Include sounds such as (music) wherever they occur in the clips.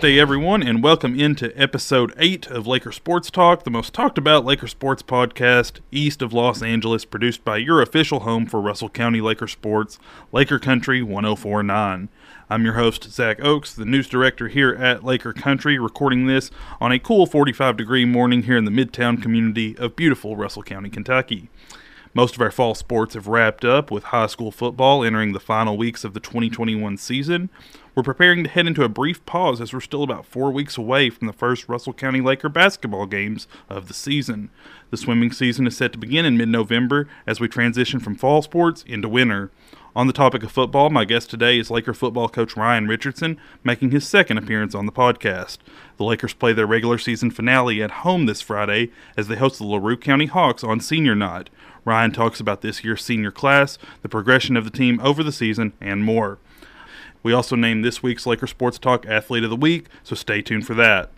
Thursday, everyone, and welcome into episode 8 of Laker Sports Talk, the most talked about Laker sports podcast east of Los Angeles, produced by your official home for Russell County Laker sports, Laker Country 1049. I'm your host, Zach Oaks, the news director here at Laker Country, recording this on a cool 45 degree morning here in the Midtown community of beautiful Russell County, Kentucky. Most of our fall sports have wrapped up with high school football entering the final weeks of the 2021 season. We're preparing to head into a brief pause as we're still about four weeks away from the first Russell County Laker basketball games of the season. The swimming season is set to begin in mid November as we transition from fall sports into winter. On the topic of football, my guest today is Laker football coach Ryan Richardson, making his second appearance on the podcast. The Lakers play their regular season finale at home this Friday as they host the LaRue County Hawks on senior night. Ryan talks about this year's senior class, the progression of the team over the season, and more. We also named this week's Laker Sports Talk Athlete of the Week, so stay tuned for that.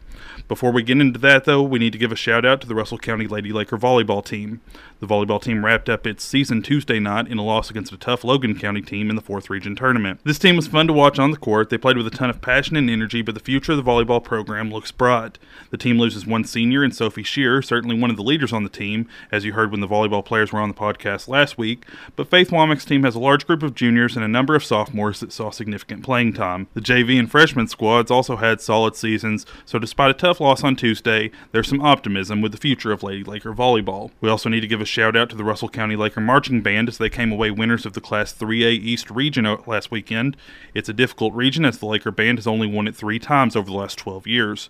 Before we get into that, though, we need to give a shout out to the Russell County Lady Laker volleyball team. The volleyball team wrapped up its season Tuesday night in a loss against a tough Logan County team in the 4th Region tournament. This team was fun to watch on the court. They played with a ton of passion and energy, but the future of the volleyball program looks bright. The team loses one senior in Sophie Shear, certainly one of the leaders on the team, as you heard when the volleyball players were on the podcast last week, but Faith Womack's team has a large group of juniors and a number of sophomores that saw significant playing time. The JV and freshman squads also had solid seasons, so despite a tough loss on Tuesday, there's some optimism with the future of Lady Laker volleyball. We also need to give a shout out to the Russell County Laker Marching Band as they came away winners of the Class 3A East region last weekend. It's a difficult region as the Laker Band has only won it three times over the last 12 years.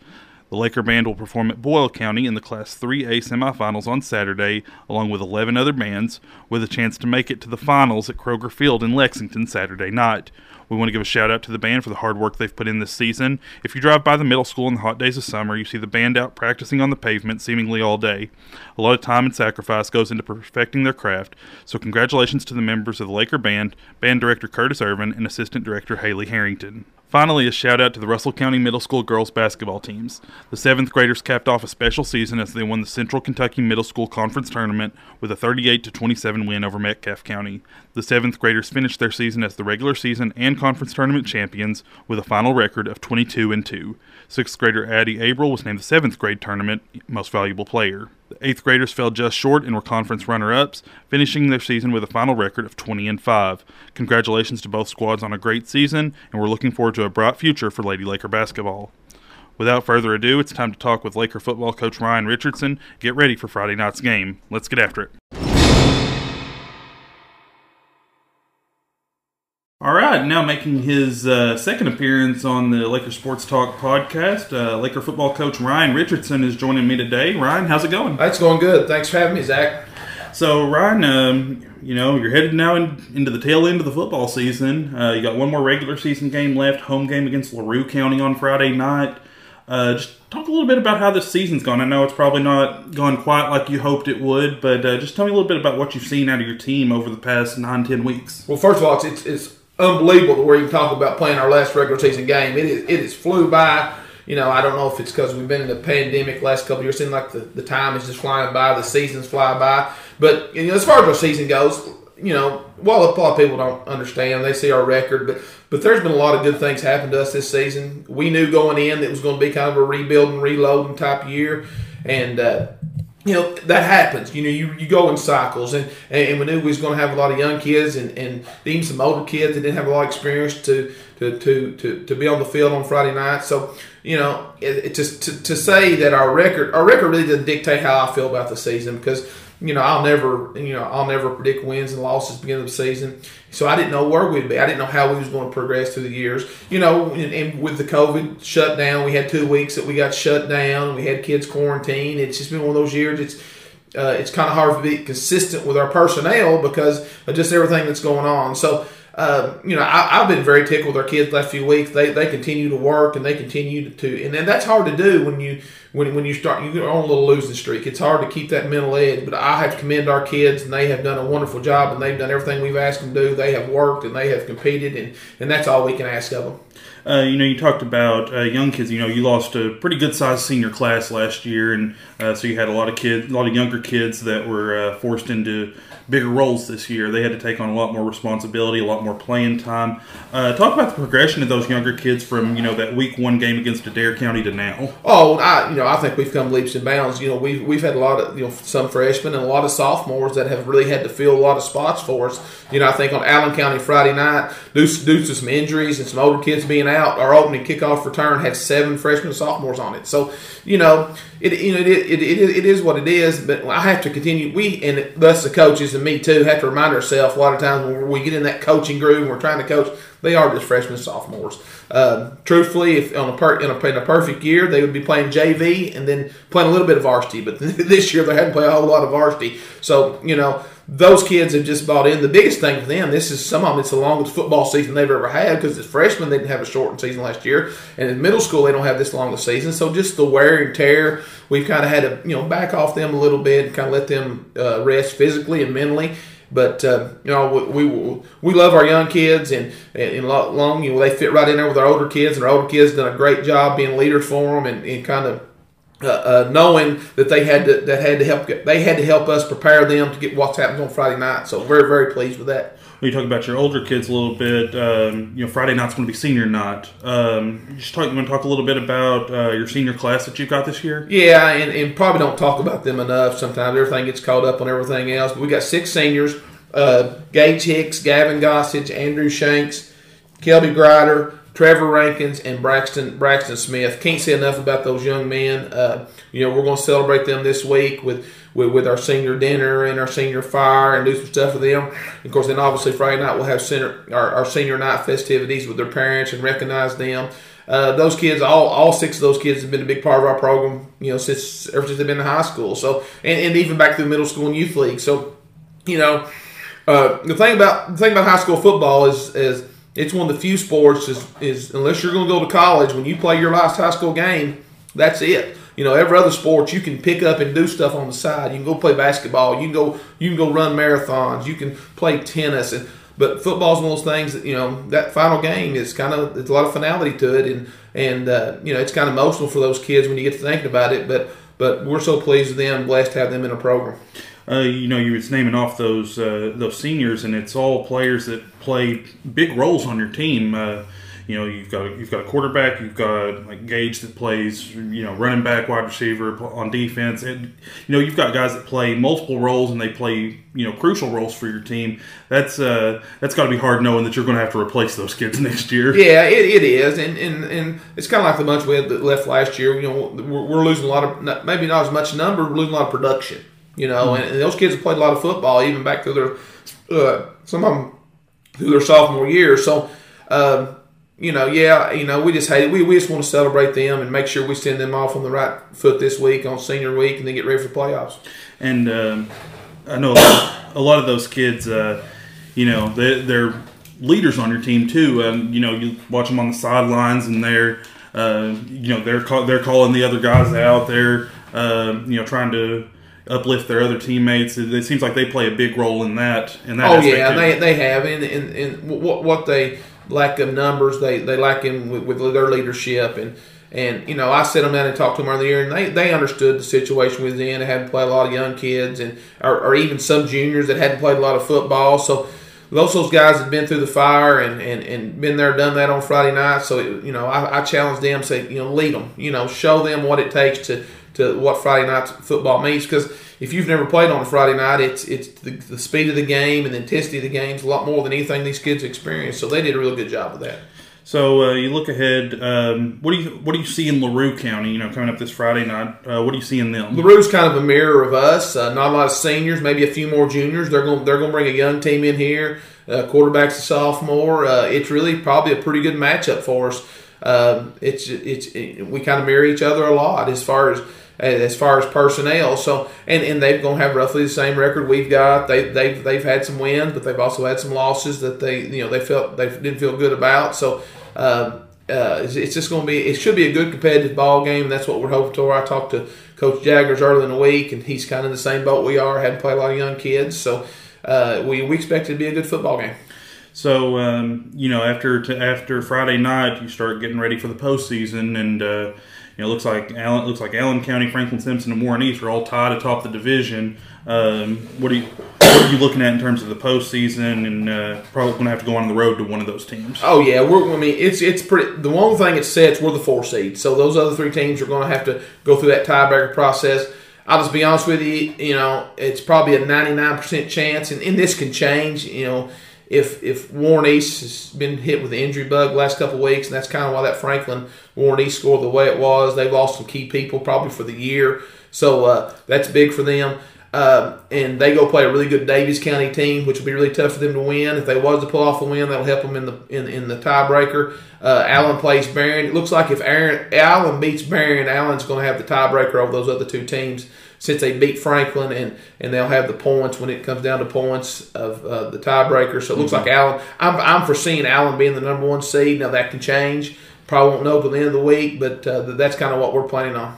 The Laker Band will perform at Boyle County in the Class 3A semifinals on Saturday, along with 11 other bands, with a chance to make it to the finals at Kroger Field in Lexington Saturday night. We want to give a shout out to the band for the hard work they've put in this season. If you drive by the middle school in the hot days of summer, you see the band out practicing on the pavement seemingly all day. A lot of time and sacrifice goes into perfecting their craft, so congratulations to the members of the Laker Band, band director Curtis Irvin, and assistant director Haley Harrington. Finally, a shout out to the Russell County Middle School girls basketball teams. The seventh graders capped off a special season as they won the Central Kentucky Middle School Conference Tournament with a 38 27 win over Metcalfe County. The seventh graders finished their season as the regular season and conference tournament champions with a final record of 22 2. Sixth grader Addie Abril was named the seventh grade tournament most valuable player. The eighth graders fell just short and were conference runner-ups, finishing their season with a final record of 20 and 5. Congratulations to both squads on a great season, and we're looking forward to a bright future for Lady Laker basketball. Without further ado, it's time to talk with Laker football coach Ryan Richardson. Get ready for Friday night's game. Let's get after it. Now making his uh, second appearance on the Laker Sports Talk podcast, uh, Laker football coach Ryan Richardson is joining me today. Ryan, how's it going? It's going good. Thanks for having me, Zach. So, Ryan, um, you know, you're headed now in, into the tail end of the football season. Uh, you got one more regular season game left, home game against LaRue County on Friday night. Uh, just talk a little bit about how this season's gone. I know it's probably not gone quite like you hoped it would, but uh, just tell me a little bit about what you've seen out of your team over the past nine, ten weeks. Well, first of all, it's, it's, it's unbelievable to where you talk about playing our last regular season game. It is it is flew by. You know, I don't know if it's because we've been in the pandemic last couple years. It Seems like the, the time is just flying by, the seasons fly by. But you know, as far as our season goes, you know, while a lot of people don't understand, they see our record, but but there's been a lot of good things happen to us this season. We knew going in that it was going to be kind of a rebuilding, reloading type year, and uh, you know that happens. You know, you, you go in cycles, and, and we knew we was going to have a lot of young kids and, and even some older kids that didn't have a lot of experience to to, to, to, to be on the field on Friday night. So you know, it, it just to, to say that our record our record really doesn't dictate how I feel about the season because you know, I'll never, you know, I'll never predict wins and losses beginning of the season. So I didn't know where we'd be. I didn't know how we was going to progress through the years. You know, and, and with the COVID shutdown, we had two weeks that we got shut down. We had kids quarantined. It's just been one of those years. It's uh, it's kind of hard to be consistent with our personnel because of just everything that's going on. So uh, you know, I, have been very tickled with our kids last few weeks. They, they continue to work and they continue to, and then that's hard to do when you when, when you start you get on a little losing streak. It's hard to keep that mental edge. But I have to commend our kids and they have done a wonderful job and they've done everything we've asked them to do. They have worked and they have competed and, and that's all we can ask of them. Uh, you know, you talked about uh, young kids. You know, you lost a pretty good sized senior class last year, and uh, so you had a lot of kids, a lot of younger kids that were uh, forced into bigger roles this year. They had to take on a lot more responsibility, a lot more playing time. Uh, talk about the progression of those younger kids from you know that week one game against Adair County to now. Oh, I you know I think we've come leaps and bounds. You know we've we've had a lot of you know some freshmen and a lot of sophomores that have really had to fill a lot of spots for us. You know I think on Allen County Friday night, due, due to some injuries and some older kids being out, our opening kickoff return had seven freshmen and sophomores on it. So you know it you know it, it, it, it is what it is. But I have to continue. We and thus the coaches and me too have to remind ourselves a lot of times when we get in that coaching groove and we're trying to coach, they are just freshmen and sophomores. Uh, truthfully, if on a, per, in, a, in a perfect year, they would be playing JV and then playing a little bit of varsity. But (laughs) this year, they hadn't played a whole lot of varsity. So you know those kids have just bought in. The biggest thing for them, this is some of them, it's the longest football season they've ever had because as freshmen they didn't have a shortened season last year, and in middle school they don't have this long a season. So just the wear and tear, we've kind of had to you know back off them a little bit and kind of let them uh, rest physically and mentally. But uh, you know we, we, we love our young kids and and long you know they fit right in there with our older kids and our older kids done a great job being leaders for them and, and kind of uh, uh, knowing that they had to that had to help they had to help us prepare them to get what's happening on Friday night. So very very pleased with that. When you talk about your older kids a little bit, um, you know Friday night's going to be senior night. Um, just talk, you want to talk a little bit about uh, your senior class that you've got this year? Yeah, and, and probably don't talk about them enough. Sometimes everything gets caught up on everything else. But we got six seniors: uh, Gage Hicks, Gavin Gossage, Andrew Shanks, Kelby Grider. Trevor Rankins and Braxton Braxton Smith. Can't say enough about those young men. Uh, you know, we're going to celebrate them this week with, with, with our senior dinner and our senior fire and do some stuff with them. Of course, then obviously Friday night we'll have senior, our, our senior night festivities with their parents and recognize them. Uh, those kids, all all six of those kids have been a big part of our program. You know, since ever since they've been in high school. So, and, and even back through middle school and youth league. So, you know, uh, the thing about the thing about high school football is is it's one of the few sports is, is unless you're going to go to college when you play your last high school game, that's it. You know, every other sport you can pick up and do stuff on the side. You can go play basketball. You can go you can go run marathons. You can play tennis. And but football's one of those things that you know that final game is kind of there's a lot of finality to it, and and uh, you know it's kind of emotional for those kids when you get to thinking about it. But but we're so pleased with them, blessed to have them in a program uh, you know, you was naming off those uh, those seniors, and it's all players that play big roles on your team. Uh, you know, you've got you've got a quarterback, you've got like Gage that plays, you know, running back, wide receiver on defense, and you know, you've got guys that play multiple roles and they play you know crucial roles for your team. That's uh, that's got to be hard knowing that you're going to have to replace those kids (laughs) next year. Yeah, it, it is, and, and and it's kind of like the bunch we had left last year. You know, we're, we're losing a lot of maybe not as much number, we're losing a lot of production. You know, mm-hmm. and, and, those kids have played a lot of football even back through their uh, some of them through their sophomore year. So, um, you know, yeah, you know, we just hate it. We, we just want to celebrate them and make sure we send them off on the right foot this week on senior week, and then get ready for playoffs. And um, I know a lot, of those kids, uh, you know, they, they're leaders on your team too. Um, you know, you watch them on the sidelines, and they're, uh, you know, they're call, they're calling the other guys out. They're, uh, you know, trying to uplift their other teammates. It, it, seems like they play a big role in that. In that oh yeah, too. they they have, and and, and what what they lack of numbers, they they lack in with, with their leadership and. And you know, I sat them down and talked to them earlier, the year, and they, they understood the situation we was in. They hadn't played a lot of young kids, and or, or even some juniors that hadn't played a lot of football. So those those guys have been through the fire and, and, and been there, done that on Friday night. So it, you know, I, I challenge them, say you know, lead them. You know, show them what it takes to to what Friday night football means. Because if you've never played on a Friday night, it's it's the, the, speed of the game and the intensity of the game is a lot more than anything these kids experience. So they did a real good job of that. So uh, you look ahead. Um, what do you what do you see in LaRue County? You know, coming up this Friday night. Uh, what do you see in them? LaRue's kind of a mirror of us. Uh, not a lot of seniors, maybe a few more juniors. They're going they're going to bring a young team in here. Uh, quarterback's a sophomore. Uh, it's really probably a pretty good matchup for us. Um, it's it's it, we kind of mirror each other a lot as far as as far as personnel. So and, and they're going to have roughly the same record we've got. They they've they've had some wins, but they've also had some losses that they you know they felt they didn't feel good about. So. Uh, uh, it's, just going to be. It should be a good competitive ball game. That's what we're hoping for. I talked to Coach Jaggers earlier in the week, and he's kind of in the same boat we are. Hadn't played a lot of young kids, so uh, we we expect it to be a good football game. So um, you know, after to, after Friday night, you start getting ready for the postseason, and uh, know, looks like Allen looks like Allen County, Franklin Simpson, and Warren East are all tied atop the division. Um, what are you what are you looking at in terms of the postseason, and uh, probably going to have to go on the road to one of those teams? Oh yeah, we're, I mean it's it's pretty. The one thing it sets we're the four seed, so those other three teams are going to have to go through that tiebreaker process. I'll just be honest with you. You know, it's probably a ninety nine percent chance, and, and this can change. You know if if Warren East has been hit with the injury bug the last couple weeks, and that's kind of why that Franklin Warren East scored the way it was. They've lost some key people probably for the year, so uh, that's big for them. Uh, and they go play a really good Daviess County team, which will be really tough for them to win. If they was to pull off a win, that'll help them in the in, in the tiebreaker. Uh, Allen plays Barren. It looks like if Aaron Allen beats Barren, Allen's going to have the tiebreaker over those other two teams since they beat Franklin, and, and they'll have the points when it comes down to points of uh, the tiebreaker. So it looks mm-hmm. like Allen. I'm, I'm foreseeing Allen being the number one seed. Now that can change. Probably won't know till the end of the week, but uh, that's kind of what we're planning on.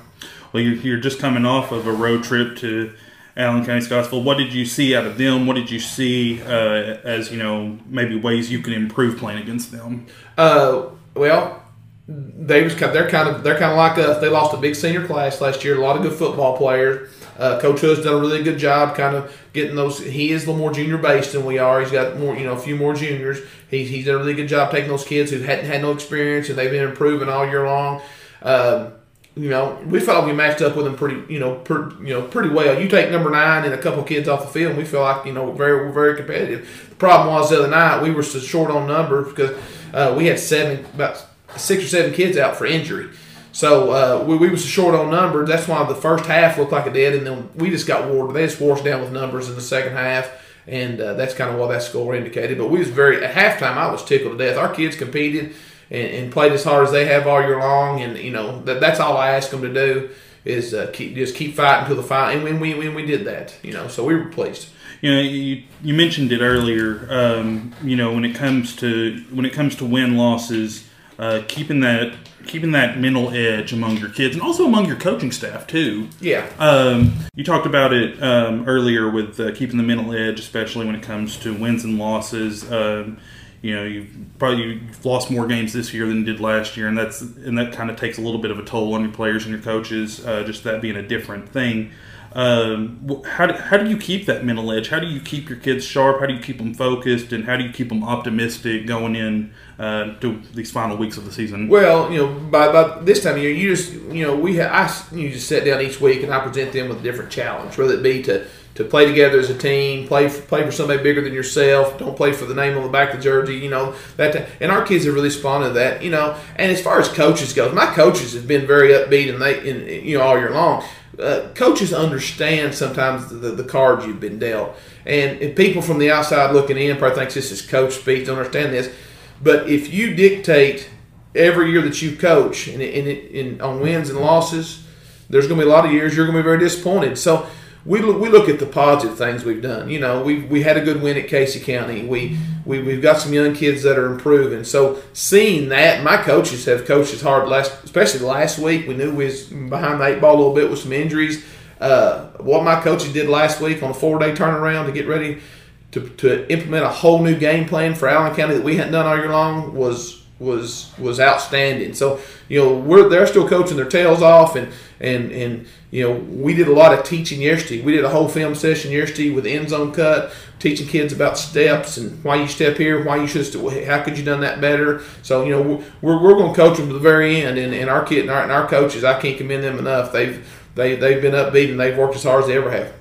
Well, you're, you're just coming off of a road trip to Allen County Scottsville. What did you see out of them? What did you see uh, as you know maybe ways you can improve playing against them? Uh, well, they was they're kind of they're kind of like us. They lost a big senior class last year. A lot of good football players. Uh, Coach Hood's done a really good job, kind of getting those. He is a little more junior based than we are. He's got more, you know, a few more juniors. He's he's done a really good job taking those kids who hadn't had no experience and they've been improving all year long. Um, you know, we felt like we matched up with them pretty, you know, per, you know, pretty well. You take number nine and a couple kids off the field, and we feel like you know very we're very competitive. The problem was the other night we were so short on numbers because uh, we had seven about six or seven kids out for injury. So uh, we, we was short on numbers. That's why the first half looked like it did, and then we just got wore. They just wore us down with numbers in the second half, and uh, that's kind of what that score indicated. But we was very at halftime. I was tickled to death. Our kids competed and, and played as hard as they have all year long, and you know that, that's all I ask them to do is uh, keep just keep fighting until the final. And when we when we did that, you know, so we were pleased you know you, you mentioned it earlier um, you know when it comes to when it comes to win losses uh, keeping that keeping that mental edge among your kids and also among your coaching staff too. Yeah. Um, you talked about it um, earlier with uh, keeping the mental edge, especially when it comes to wins and losses. Um, you know, you've probably you've lost more games this year than you did last year, and that's and that kind of takes a little bit of a toll on your players and your coaches. Uh, just that being a different thing. Um, how, do, how do you keep that mental edge? How do you keep your kids sharp? How do you keep them focused? And how do you keep them optimistic going in uh, to these final weeks of the season? Well, you know, by, by this time of year, you just, you know, we I you just sit down each week and I present them with a different challenge, whether it be to to play together as a team, play for, play for somebody bigger than yourself. Don't play for the name on the back of the jersey. You know that, and our kids have really responded to that. You know, and as far as coaches goes, my coaches have been very upbeat and they, in, you know, all year long uh, coaches understand sometimes the, the cards you've been dealt. And, and people from the outside looking in probably thinks this is coach speak, don't understand this. But if you dictate every year that you coach and, on wins and losses, there's going to be a lot of years you're going to be very disappointed. So we look, we look at the positive things we've done. You know, we we had a good win at Casey County. We we we've got some young kids that are improving. So seeing that, my coaches have coached as hard last, especially last week. We knew we was behind the eight ball a little bit with some injuries. Uh, what my coaches did last week on a four day turnaround to get ready to, to implement a whole new game plan for Allen County that we hadn't done all year long was was was outstanding. So you know we're they're still coaching their tails off, and and and you know we did a lot of teaching yesterday. We did a whole film session yesterday with end zone cut, teaching kids about steps and why you step here, why you should, how could you done that better. So you know we're, we're going to coach them to the very end, and, and our kid and our, and our coaches, I can't commend them enough. They've they they've been upbeat and they've worked as hard as they ever have.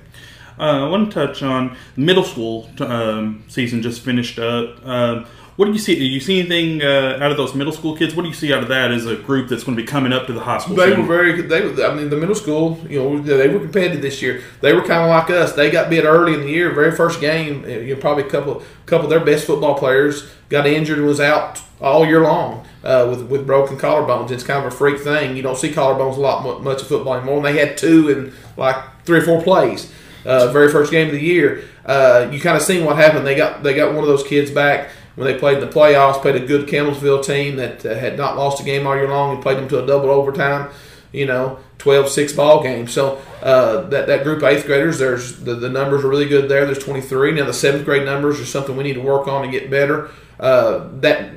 Uh, I want to touch on middle school um, season just finished up. Um, what do you see? Do you see anything uh, out of those middle school kids? What do you see out of that as a group that's going to be coming up to the high school? They scene? were very. They, I mean, the middle school. You know, they were competitive this year. They were kind of like us. They got bit early in the year. Very first game, you know, probably a couple, couple of their best football players got injured and was out all year long uh, with with broken collarbones. It's kind of a freak thing. You don't see collarbones a lot much of football anymore. And they had two in like three or four plays. Uh, very first game of the year. Uh, you kind of seen what happened. They got they got one of those kids back when they played in the playoffs, played a good Campbellsville team that uh, had not lost a game all year long and played them to a double overtime. you know 12 6 ball game. So uh, that that group of eighth graders, there's the, the numbers are really good there. There's 23 now. The seventh grade numbers are something we need to work on and get better. Uh, that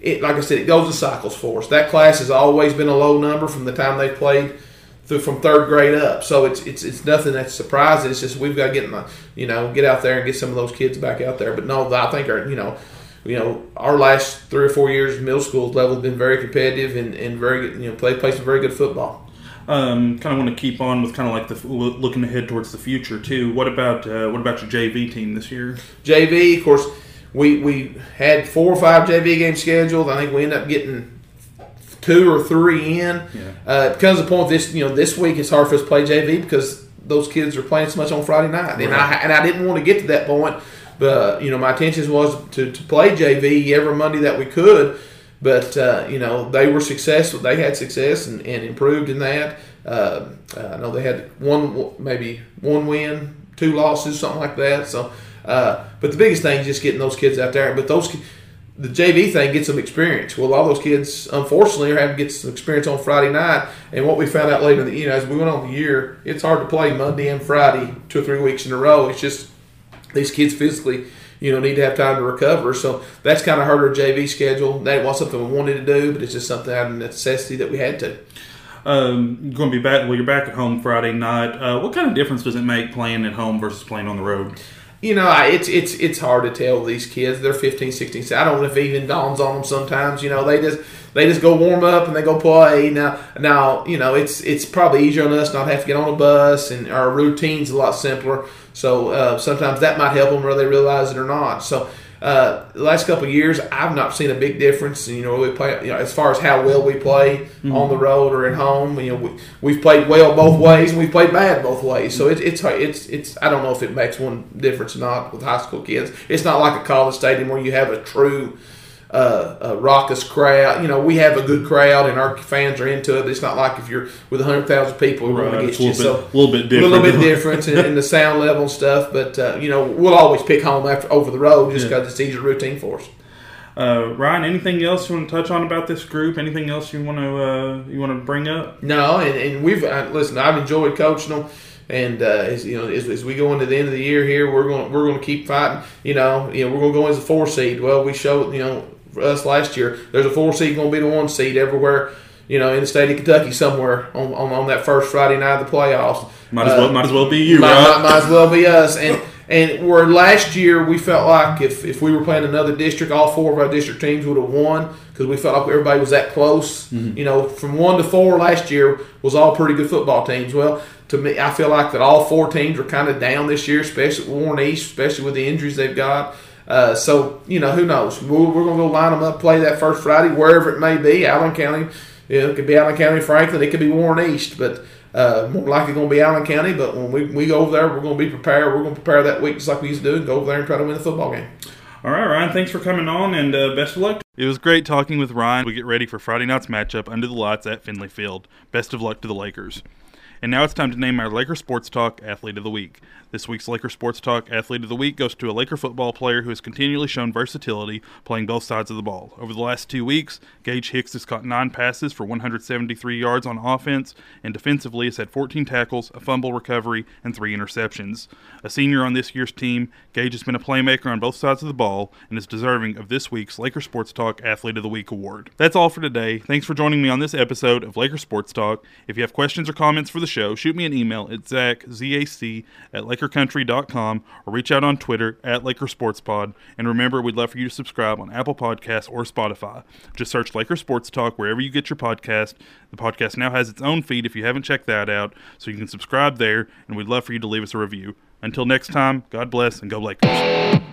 it like I said, it goes in cycles for us. That class has always been a low number from the time they played through from third grade up. So it's it's it's nothing that's surprising. It's just we've got to get in the you know get out there and get some of those kids back out there. But no, I think our you know you know our last three or four years middle school level have been very competitive and, and very good, you know play play some very good football. Um, kind of want to keep on with kind of like the looking ahead towards the future too. What about uh, what about your JV team this year? JV, of course, we we had four or five JV games scheduled. I think we end up getting two or three in. Yeah. Uh, it comes a point this you know this week it's hard for us to play JV because those kids are playing so much on Friday night, right. and I and I didn't want to get to that point, but you know my intention was to, to play JV every Monday that we could. But uh, you know they were successful. They had success and, and improved in that. Uh, uh I know they had one maybe one win, two losses, something like that. So, uh, but the biggest thing is just getting those kids out there. But those the JV thing gets some experience. Well, all those kids, unfortunately, are having to get some experience on Friday night. And what we found out later in the you know as we went on the year, it's hard to play Monday and Friday two or three weeks in a row. It's just these kids physically, you know, need to have time to recover. So that's kind of hurt our JV schedule. That wasn't something we wanted to do, but it's just something out of necessity that we had to. Um, going to be back. Well, you're back at home Friday night. Uh, what kind of difference does it make playing at home versus playing on the road? You know, I, it's it's it's hard to tell these kids. They're 15, 16. So I don't know if even dawns on them sometimes. You know, they just they just go warm up and they go play. Now now you know it's it's probably easier on us not have to get on a bus and our routine's a lot simpler. So uh, sometimes that might help them whether they realize it or not. So uh, the last couple years, I've not seen a big difference. You know, we play you know, as far as how well we play mm-hmm. on the road or at home. You know, we, have played well both ways, and we've played bad both ways. So it, it's it's it's. I don't know if it makes one difference or not with high school kids. It's not like a college stadium where you have a true uh, a raucous crowd. You know, we have a good crowd and our fans are into it. It's not like if you're with 100,000 people right. going against you. So a little bit different. A little bit different in, in, the (laughs) sound level and stuff. But, uh, you know, we'll always pick home after over the road just because yeah. it's easier routine for us. Uh, Ryan, anything else you want to touch on about this group? Anything else you want to uh, you want to bring up? No, and, and we've uh, listen. I've enjoyed coaching them, and uh, as, you know, as, as, we go into the end of the year here, we're going we're going to keep fighting. You know, you know, we're going to go as a four seed. Well, we showed you know us last year. There's a four seed going to be the one seed everywhere. You know, in the state of Kentucky, somewhere on, on, on that first Friday night of the playoffs. Might as well, uh, might as well be you, might, right? might, might as well be us. And and where last year we felt like if, if we were playing another district, all four of our district teams would have won because we felt like everybody was that close. Mm-hmm. You know, from one to four last year was all pretty good football teams. Well, to me, I feel like that all four teams are kind of down this year, especially Warren East, especially with the injuries they've got. Uh, so you know, who knows? We're, we're going to go line them up, play that first Friday wherever it may be. Allen County, you know, it could be Allen County, Franklin, it could be Warren East, but uh, more likely going to be Allen County. But when we, we go over there, we're going to be prepared. We're going to prepare that week just like we used to do, and go over there and try to win the football game. All right, Ryan, thanks for coming on, and uh, best of luck. It was great talking with Ryan. We get ready for Friday night's matchup under the lights at Finley Field. Best of luck to the Lakers. And now it's time to name our Laker Sports Talk Athlete of the Week. This week's Laker Sports Talk Athlete of the Week goes to a Laker football player who has continually shown versatility playing both sides of the ball. Over the last two weeks, Gage Hicks has caught nine passes for 173 yards on offense, and defensively has had 14 tackles, a fumble recovery, and three interceptions. A senior on this year's team, Gage has been a playmaker on both sides of the ball and is deserving of this week's Laker Sports Talk Athlete of the Week award. That's all for today. Thanks for joining me on this episode of Laker Sports Talk. If you have questions or comments for the show, shoot me an email at zach, Z-A-C, at LakerCountry.com or reach out on Twitter at LakerSportsPod. And remember, we'd love for you to subscribe on Apple Podcasts or Spotify. Just search Laker Sports Talk wherever you get your podcast. The podcast now has its own feed if you haven't checked that out, so you can subscribe there, and we'd love for you to leave us a review. Until next time, God bless and go Lakers.